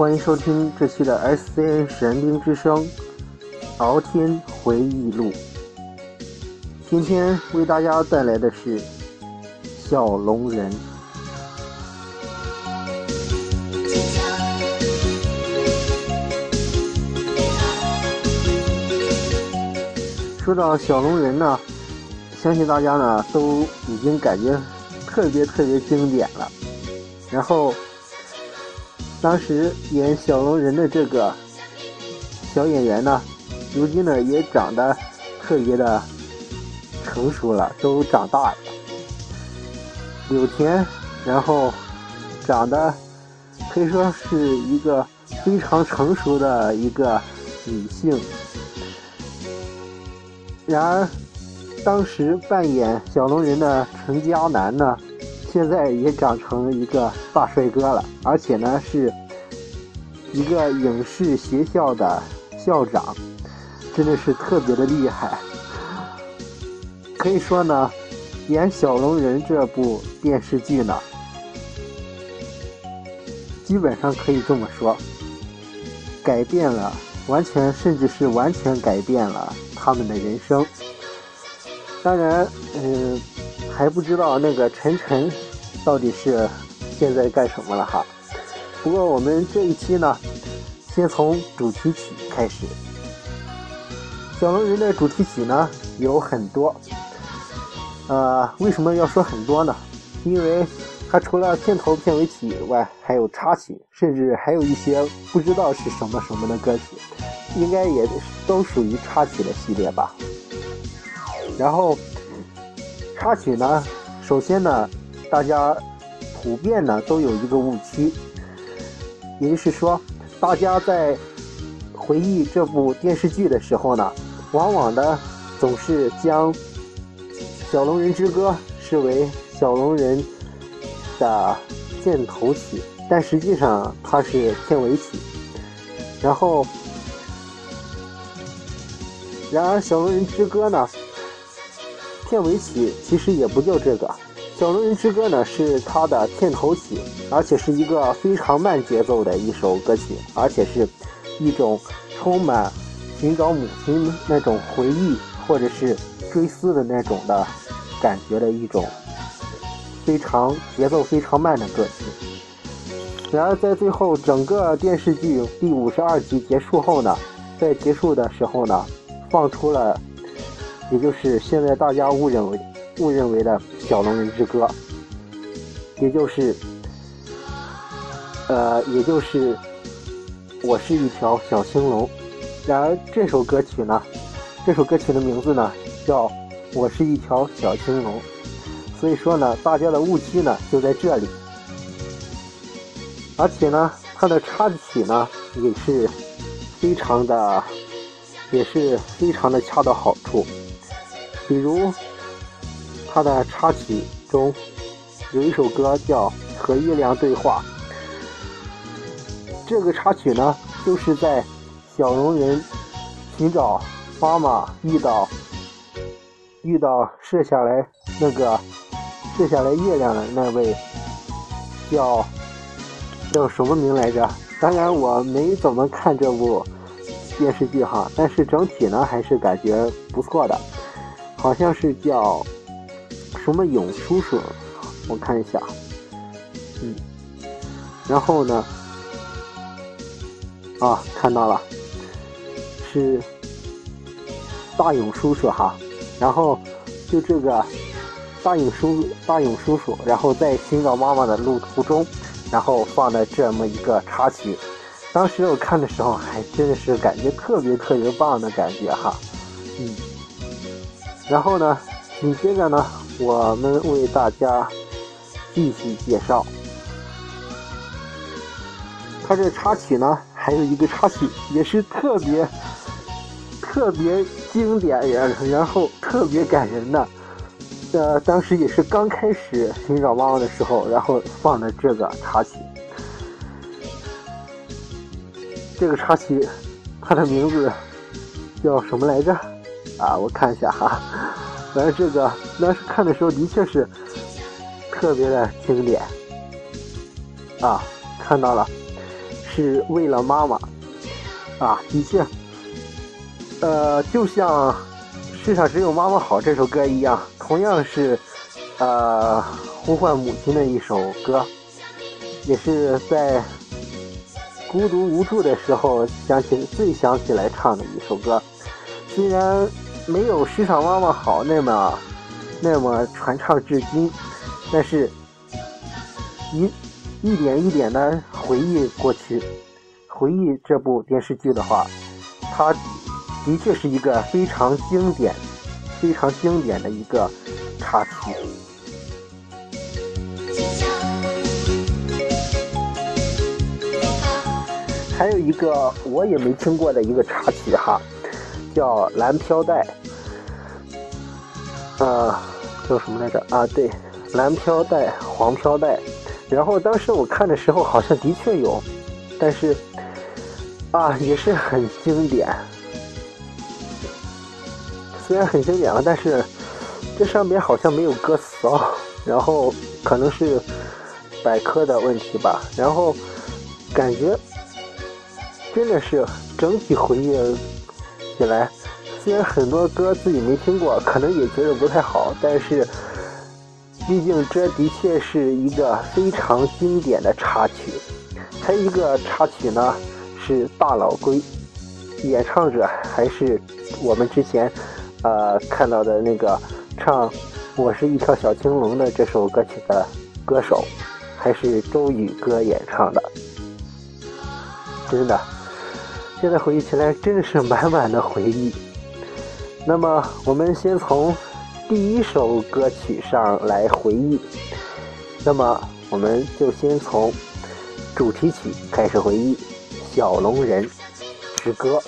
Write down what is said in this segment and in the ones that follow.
欢迎收听这期的 SCN 神兵之声《敖天回忆录》。今天为大家带来的是小龙人。说到小龙人呢，相信大家呢都已经感觉特别特别经典了。然后，当时演小龙人的这个小演员呢，如今呢也长得特别的成熟了，都长大了。柳田，然后长得可以说是一个非常成熟的一个女性。然而，当时扮演小龙人的陈嘉楠呢，现在也长成一个大帅哥了，而且呢是一个影视学校的校长，真的是特别的厉害。可以说呢，演小龙人这部电视剧呢，基本上可以这么说，改变了，完全甚至是完全改变了。他们的人生，当然，嗯，还不知道那个晨晨到底是现在干什么了哈。不过我们这一期呢，先从主题曲开始。小龙人的主题曲呢有很多，呃，为什么要说很多呢？因为它除了片头片尾曲以外，还有插曲，甚至还有一些不知道是什么什么的歌曲。应该也都属于插曲的系列吧。然后插曲呢，首先呢，大家普遍呢都有一个误区，也就是说，大家在回忆这部电视剧的时候呢，往往的总是将《小龙人之歌》视为小龙人的片头曲，但实际上它是片尾曲。然后。然而，《小龙人之歌》呢，片尾曲其实也不叫这个，《小龙人之歌》呢是它的片头曲，而且是一个非常慢节奏的一首歌曲，而且是一种充满寻找母亲那种回忆或者是追思的那种的感觉的一种非常节奏非常慢的歌曲。然而，在最后整个电视剧第五十二集结束后呢，在结束的时候呢。放出了，也就是现在大家误认为、误认为的《小龙人之歌》，也就是，呃，也就是我是一条小青龙。然而这首歌曲呢，这首歌曲的名字呢叫《我是一条小青龙》，所以说呢，大家的误区呢就在这里。而且呢，它的插曲呢也是非常的。也是非常的恰到好处，比如他的插曲中有一首歌叫《和月亮对话》，这个插曲呢就是在小龙人寻找妈妈遇到遇到射下来那个射下来月亮的那位叫叫什么名来着？当然我没怎么看这部。电视剧哈，但是整体呢还是感觉不错的，好像是叫什么勇叔叔，我看一下，嗯，然后呢，啊，看到了，是大勇叔叔哈，然后就这个大勇叔大勇叔叔，然后在寻找妈妈的路途中，然后放的这么一个插曲。当时我看的时候，还真的是感觉特别特别棒的感觉哈，嗯，然后呢，紧接着呢，我们为大家继续介绍，它这插曲呢，还有一个插曲也是特别特别经典，然然后特别感人的，呃，当时也是刚开始寻找妈妈的时候，然后放的这个插曲。这个插曲，它的名字叫什么来着？啊，我看一下哈。反正这个当时看的时候的确是特别的经典。啊，看到了，是为了妈妈啊，的确，呃，就像《世上只有妈妈好》这首歌一样，同样是呃呼唤母亲的一首歌，也是在孤独无助的时候想起最想起来唱的一首歌。虽然没有《世上妈妈好》那么那么传唱至今，但是一一点一点的回忆过去，回忆这部电视剧的话，它的确是一个非常经典、非常经典的一个插曲。还有一个我也没听过的一个插曲哈。叫蓝飘带，呃，叫什么来着？啊，对，蓝飘带、黄飘带。然后当时我看的时候，好像的确有，但是啊，也是很经典。虽然很经典了，但是这上面好像没有歌词哦。然后可能是百科的问题吧。然后感觉真的是整体回忆。起来，虽然很多歌自己没听过，可能也觉得不太好，但是，毕竟这的确是一个非常经典的插曲。还有一个插曲呢，是《大老龟》，演唱者还是我们之前呃看到的那个唱《我是一条小青龙》的这首歌曲的歌手，还是周宇哥演唱的，真的。现在回忆起来，真是满满的回忆。那么，我们先从第一首歌曲上来回忆。那么，我们就先从主题曲开始回忆《小龙人之歌》。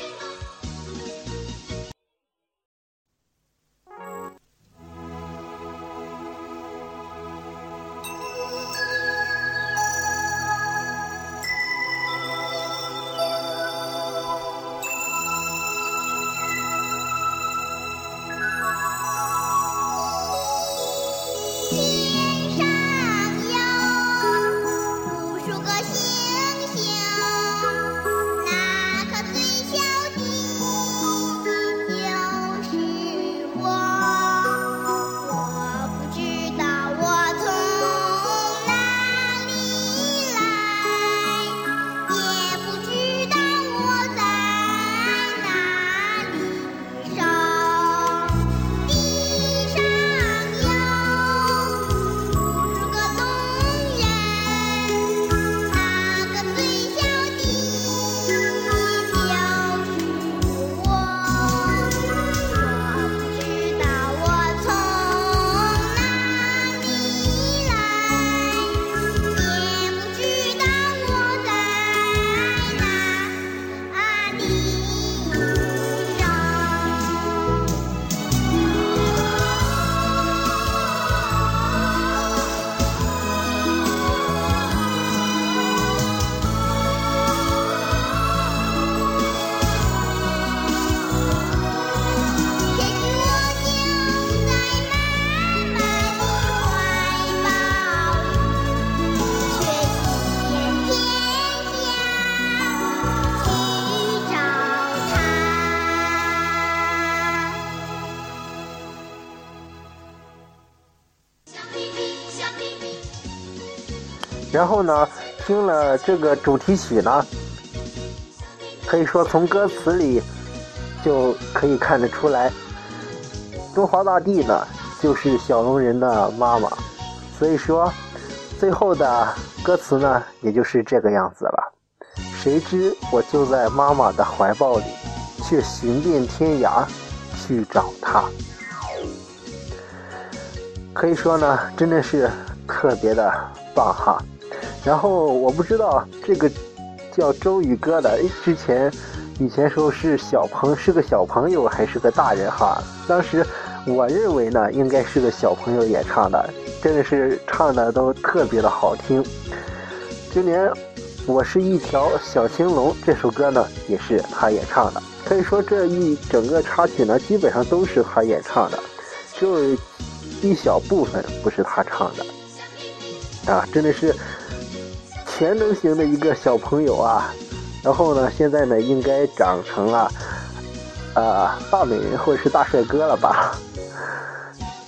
然后呢，听了这个主题曲呢，可以说从歌词里就可以看得出来，中华大地呢就是小龙人的妈妈，所以说最后的歌词呢也就是这个样子了。谁知我就在妈妈的怀抱里，却寻遍天涯去找她。可以说呢，真的是特别的棒哈。然后我不知道这个叫周宇哥的，哎，之前以前时候是小朋是个小朋友还是个大人哈？当时我认为呢，应该是个小朋友演唱的，真的是唱的都特别的好听。就连《我是一条小青龙》这首歌呢，也是他演唱的。可以说这一整个插曲呢，基本上都是他演唱的，只有一小部分不是他唱的。啊，真的是。全能型的一个小朋友啊。然后呢，现在呢，应该长成了，呃，大美人或者是大帅哥了吧？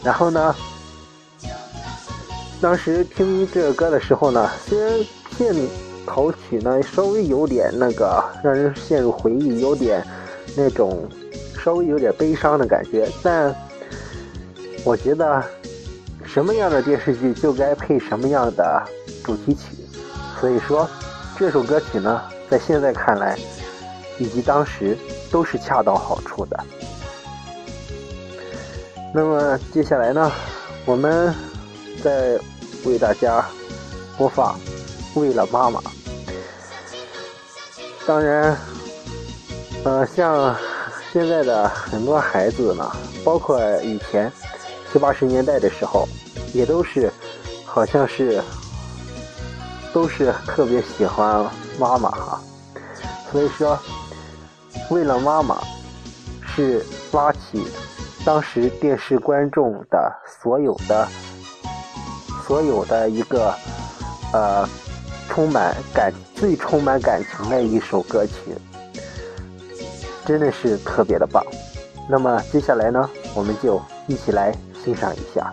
然后呢，当时听这个歌的时候呢，虽然片头曲呢稍微有点那个让人陷入回忆，有点那种稍微有点悲伤的感觉，但我觉得什么样的电视剧就该配什么样的主题曲，所以说这首歌曲呢。在现在看来，以及当时都是恰到好处的。那么接下来呢，我们再为大家播放《为了妈妈》。当然，呃，像现在的很多孩子呢，包括以前七八十年代的时候，也都是好像是都是特别喜欢。妈妈哈，所以说，为了妈妈，是拉起当时电视观众的所有的所有的一个呃充满感最充满感情的一首歌曲，真的是特别的棒。那么接下来呢，我们就一起来欣赏一下。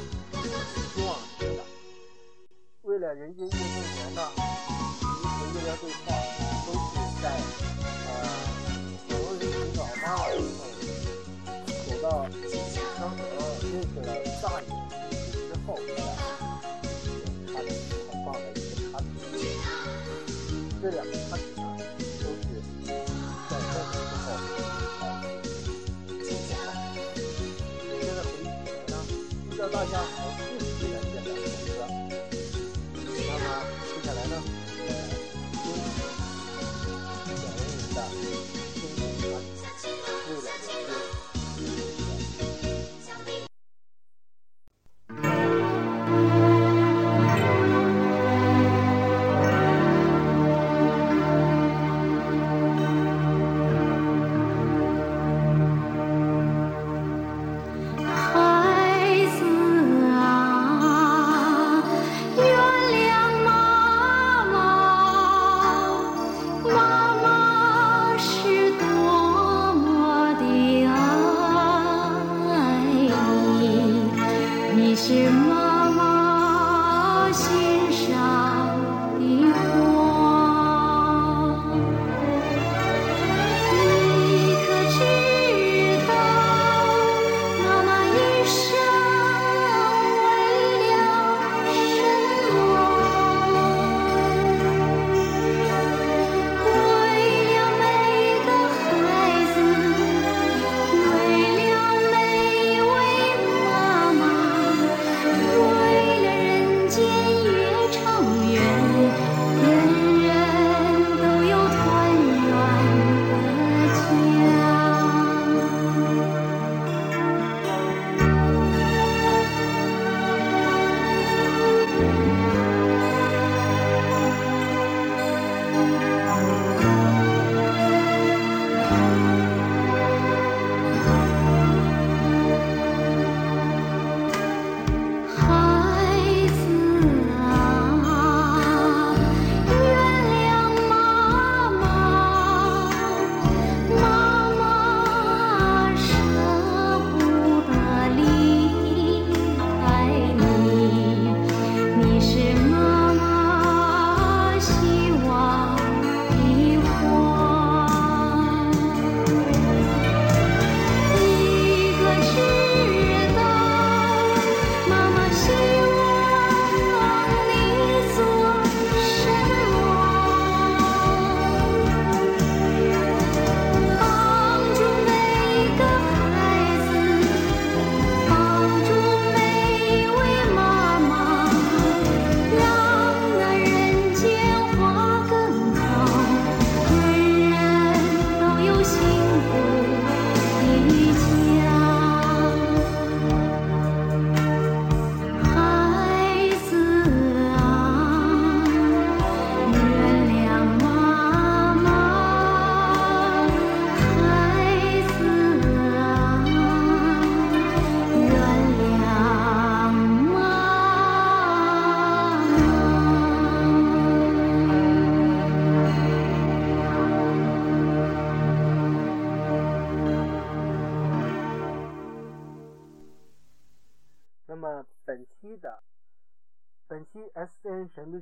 在人间月正圆呢，你和月亮对话都是在呃小龙人寻找妈妈的时候，走到江河认识了大爷之后，插曲才放在一个插曲。这两个插曲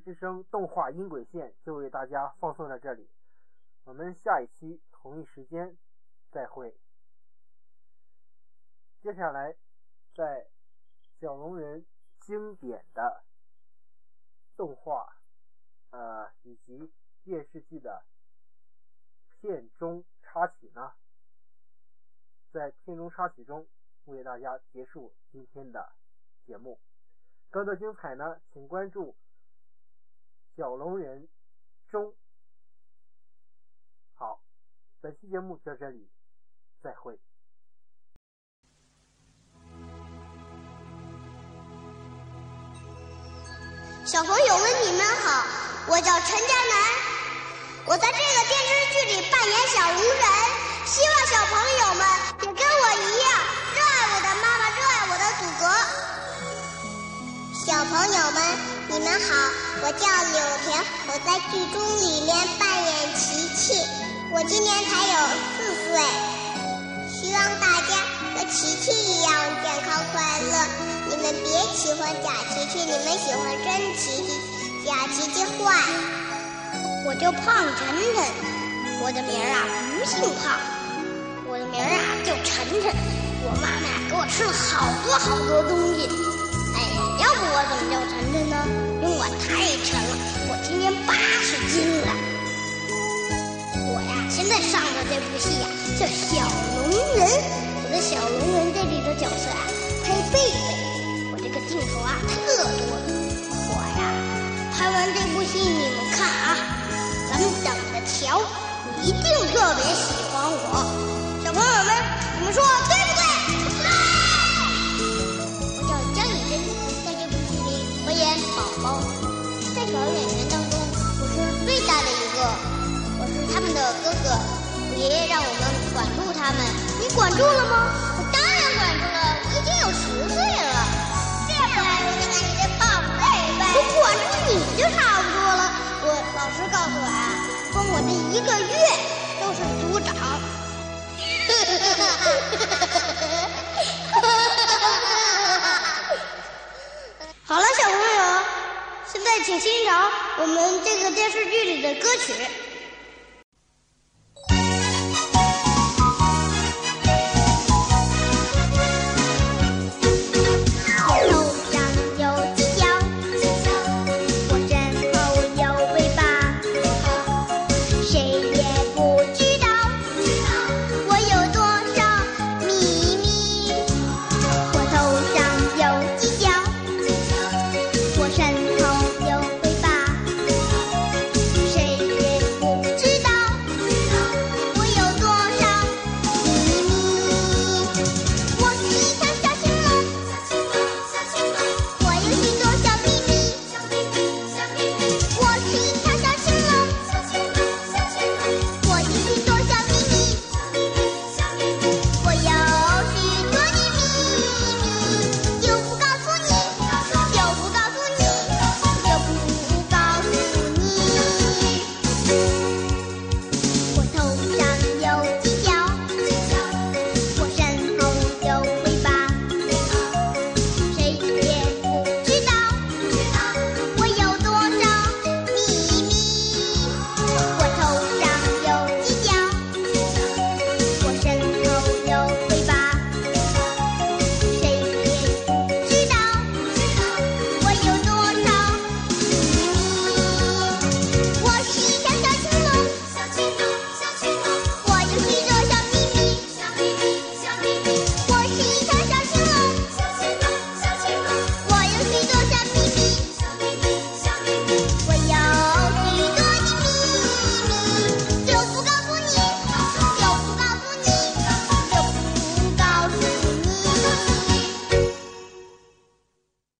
之声动画音轨线就为大家放送到这里，我们下一期同一时间再会。接下来，在小龙人经典的动画呃以及电视剧的片中插曲呢，在片中插曲中为大家结束今天的节目。更多精彩呢，请关注小龙人中。好，本期节目就这里，再会。小朋友们，你们好，我叫陈佳楠，我在这个电视剧里扮演小龙人，希望小朋友们也跟我一样小朋友们，你们好，我叫柳婷，我在剧中里面扮演琪琪，我今年才有四岁，希望大家和琪琪一样健康快乐。你们别喜欢假琪琪，你们喜欢真琪琪，假琪琪坏。我叫胖晨晨，我的名儿啊不姓胖，我的名儿啊叫晨晨。我妈妈给我吃了好多好多东西，我怎么叫晨晨呢？因为我太沉了，我今年八十斤了。我呀，现在上的这部戏呀叫《小龙人》，我的小龙人这里的角色啊，拍贝贝。我这个镜头啊，特多！我呀，拍完这部戏你们看啊，咱们等着瞧，你一定特别喜欢我。小朋友们，你们说对不？对！小演员当中我是最大的一个，我是他们的哥哥。我爷爷让我们管住他们，你管住了吗？我当然管住了，我已经有十岁了。我管住你就差不多了。我老师告诉我啊，说我这一个月都是组长。好了，小朋友，现在请欣赏我们这个电视剧里的歌曲。